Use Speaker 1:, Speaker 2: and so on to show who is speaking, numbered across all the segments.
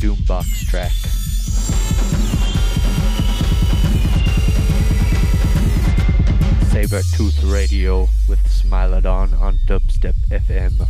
Speaker 1: Doombox track. Saber Tooth Radio with Smilodon on Dubstep FM.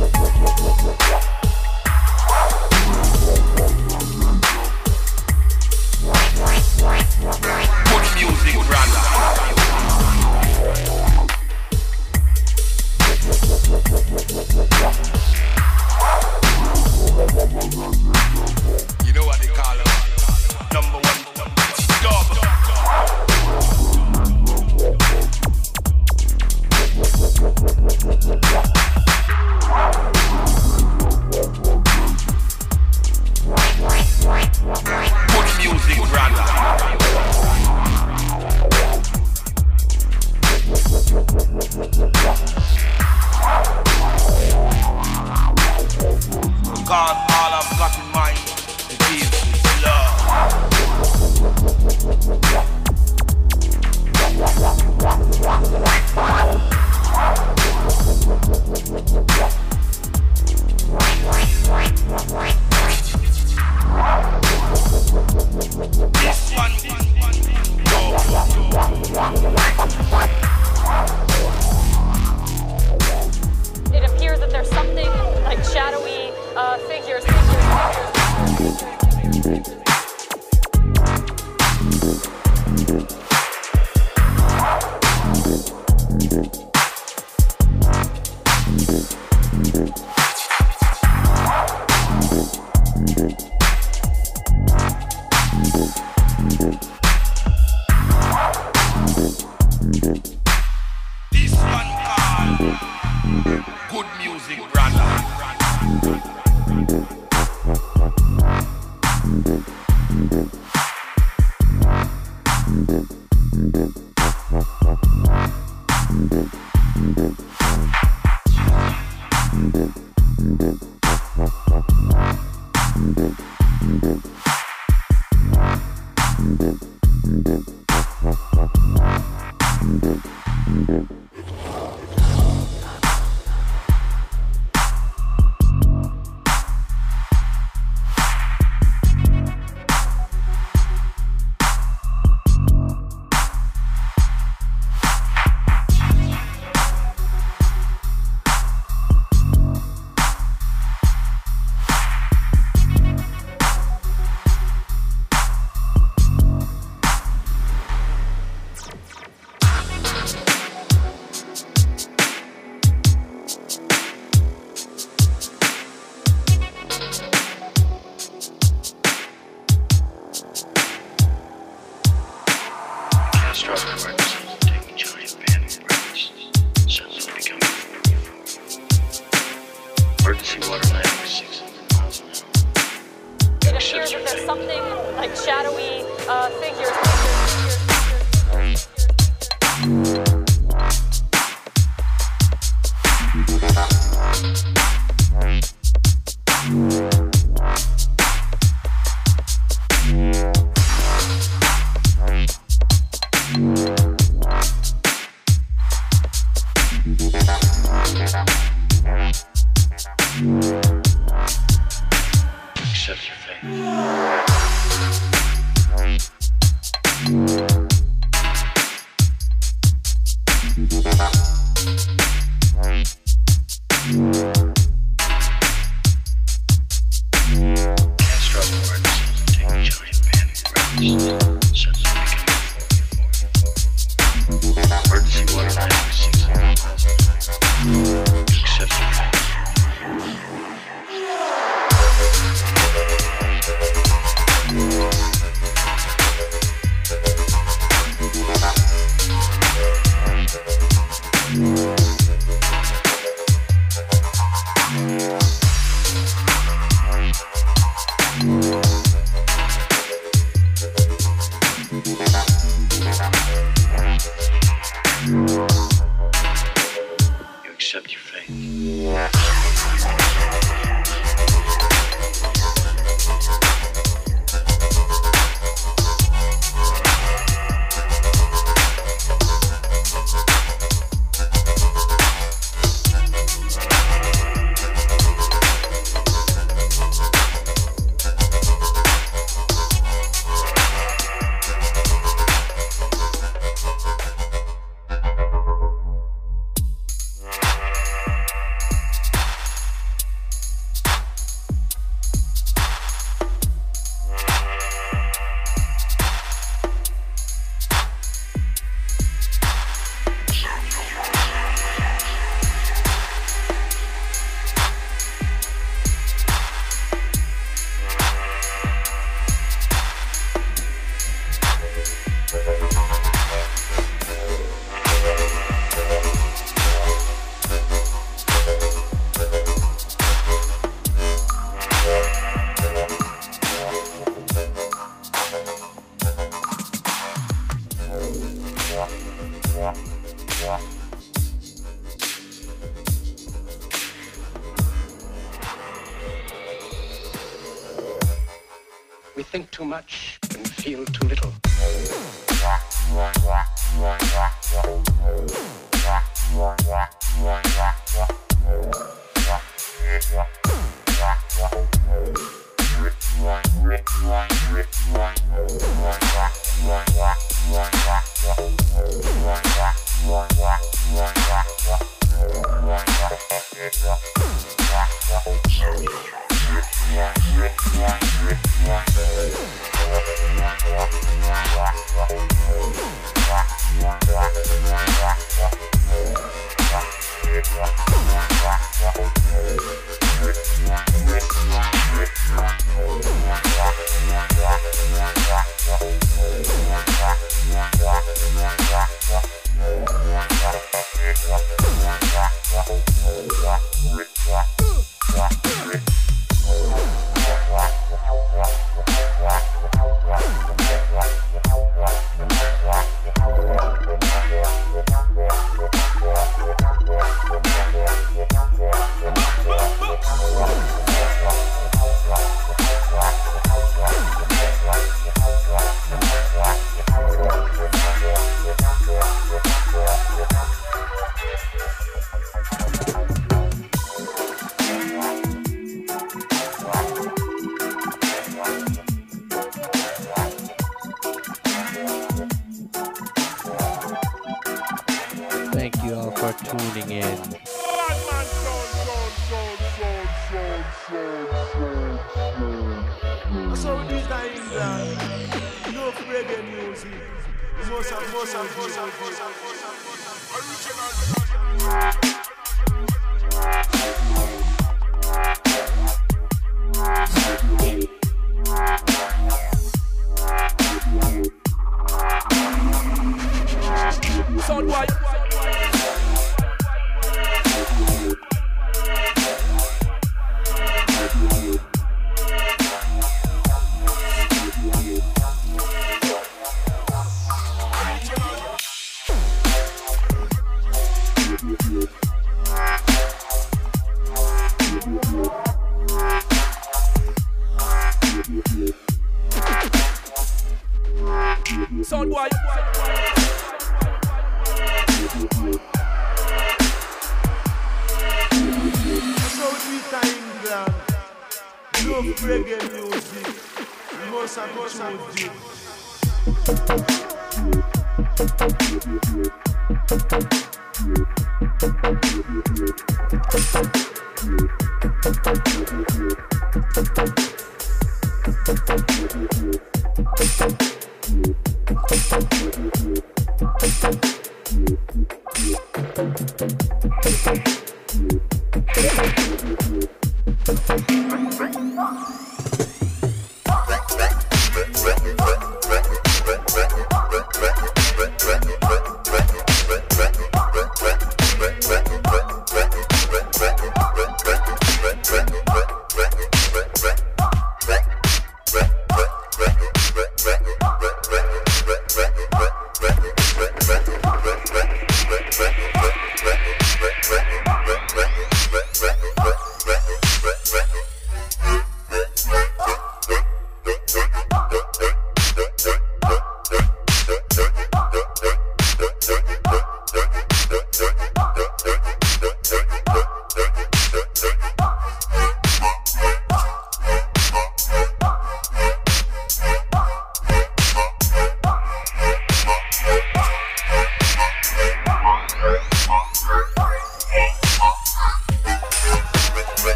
Speaker 2: Yeah.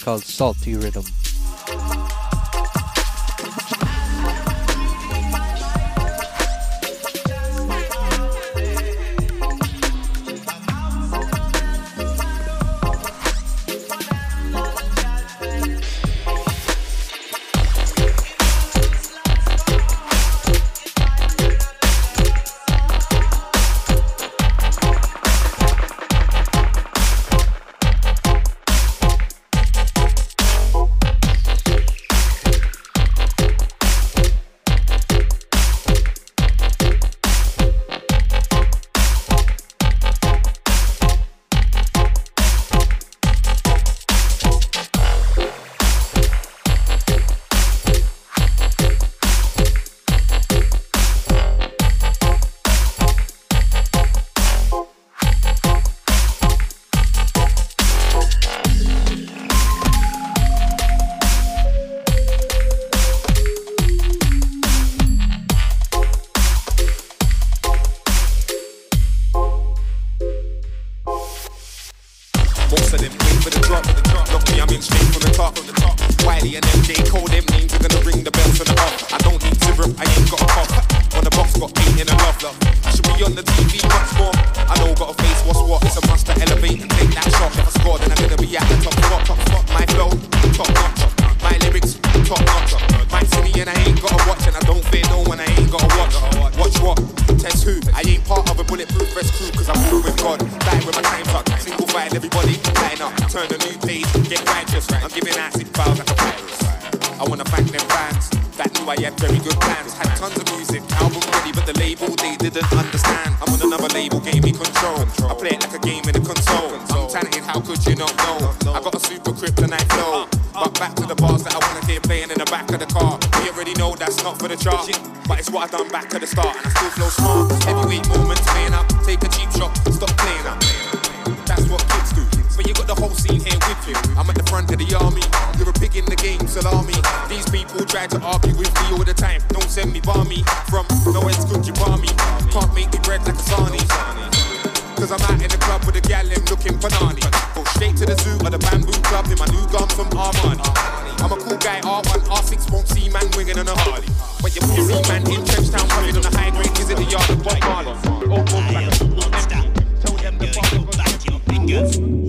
Speaker 1: Salty rhythm.
Speaker 3: salami. These people try to argue with me all the time. Don't send me barmy from no it's good you barmy. Can't make me bread like a sarnie. Cause I'm out in the club with a gal in, looking banani. Go straight to the zoo or the bamboo club in my new gun from Armani. I'm a cool guy, R1, R6 won't see man winging on a Harley. But you pussy man in trench town coming on a high grade, is it the yard of Bob Marley? Oh, oh. Tell them to fuck,
Speaker 4: back your fingers.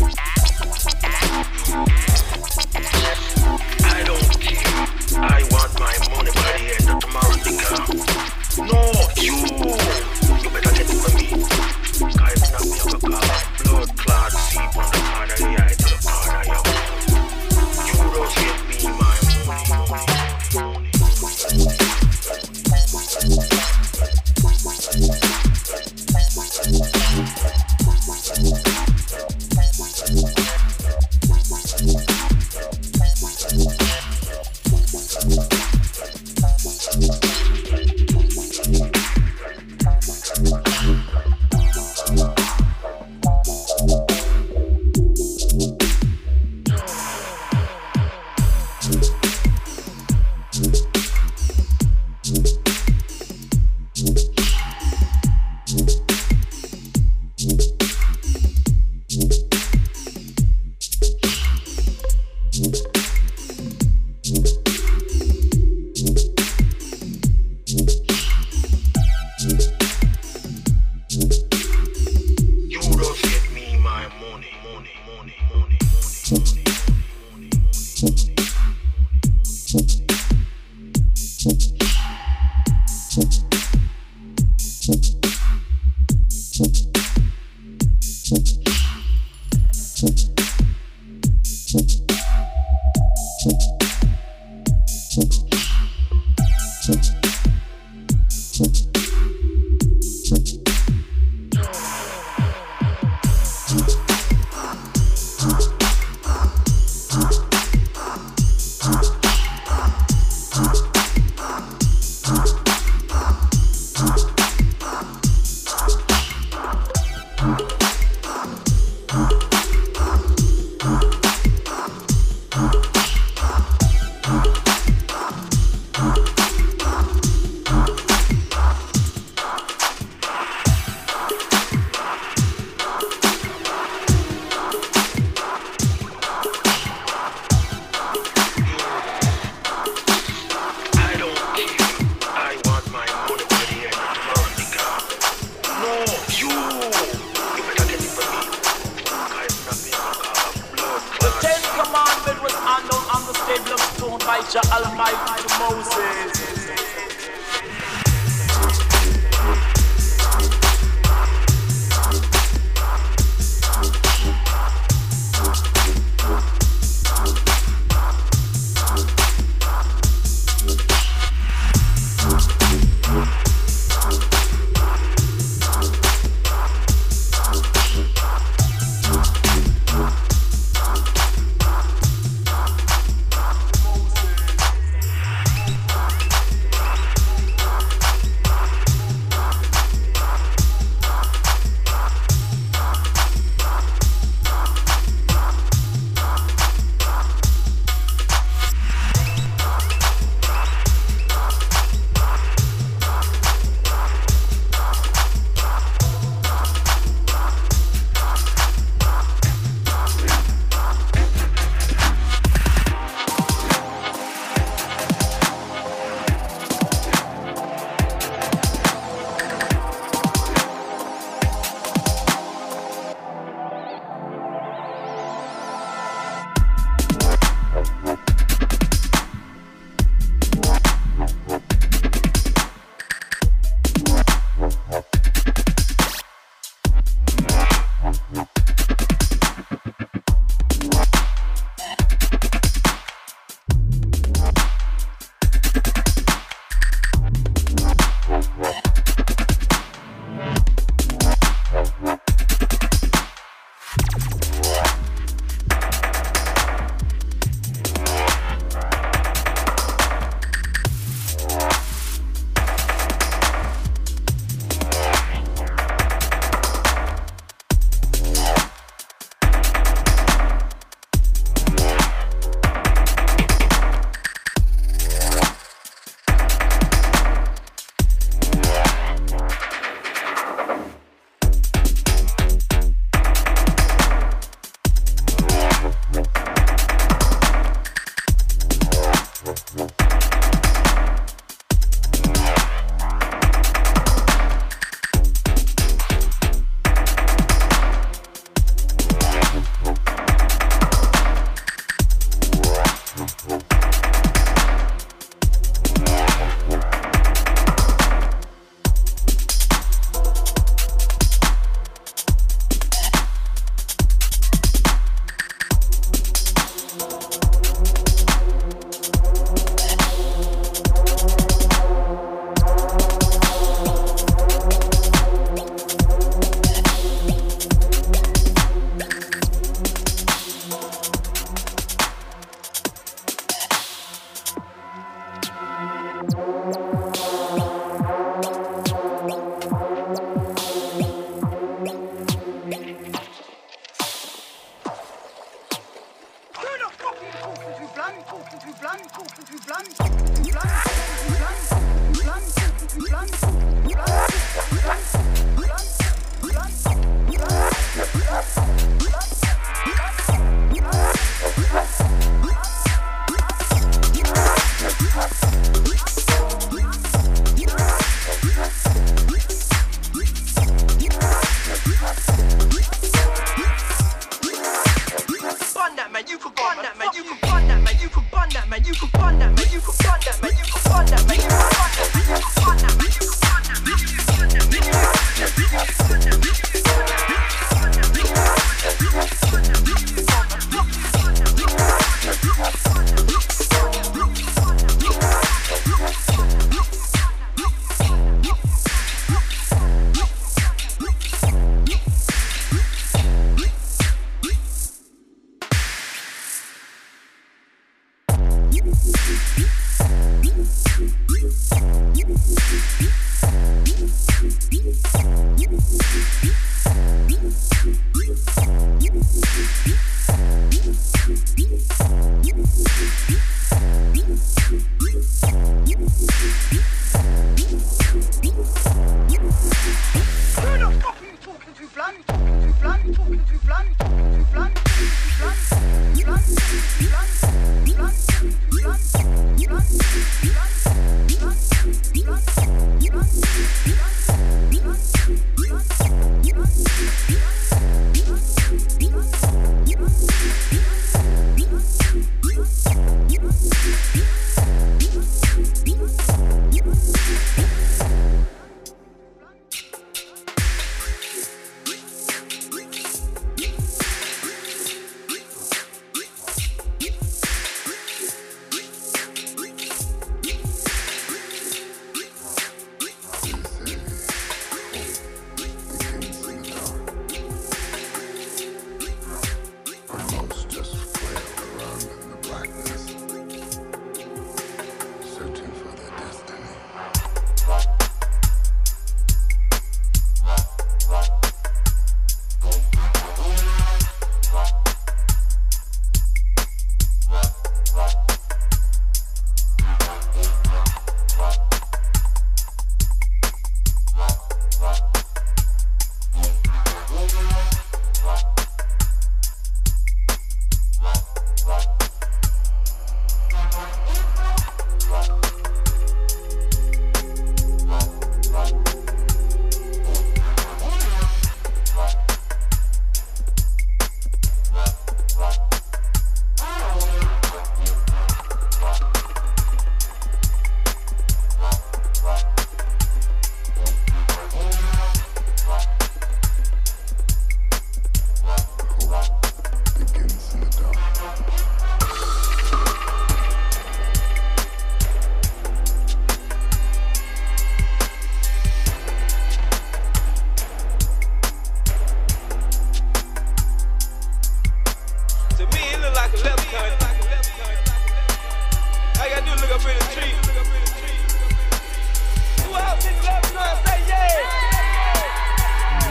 Speaker 5: Yeah.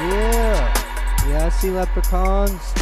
Speaker 1: Yeah. Yeah, I see leprechauns.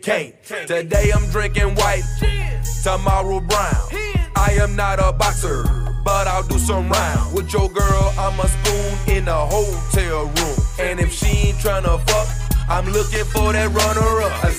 Speaker 6: can't. Today I'm drinking white, tomorrow brown. I am not a boxer, but I'll do some rounds With your girl, I'm a spoon in a hotel room. And if she ain't trying to fuck, I'm looking for that runner up.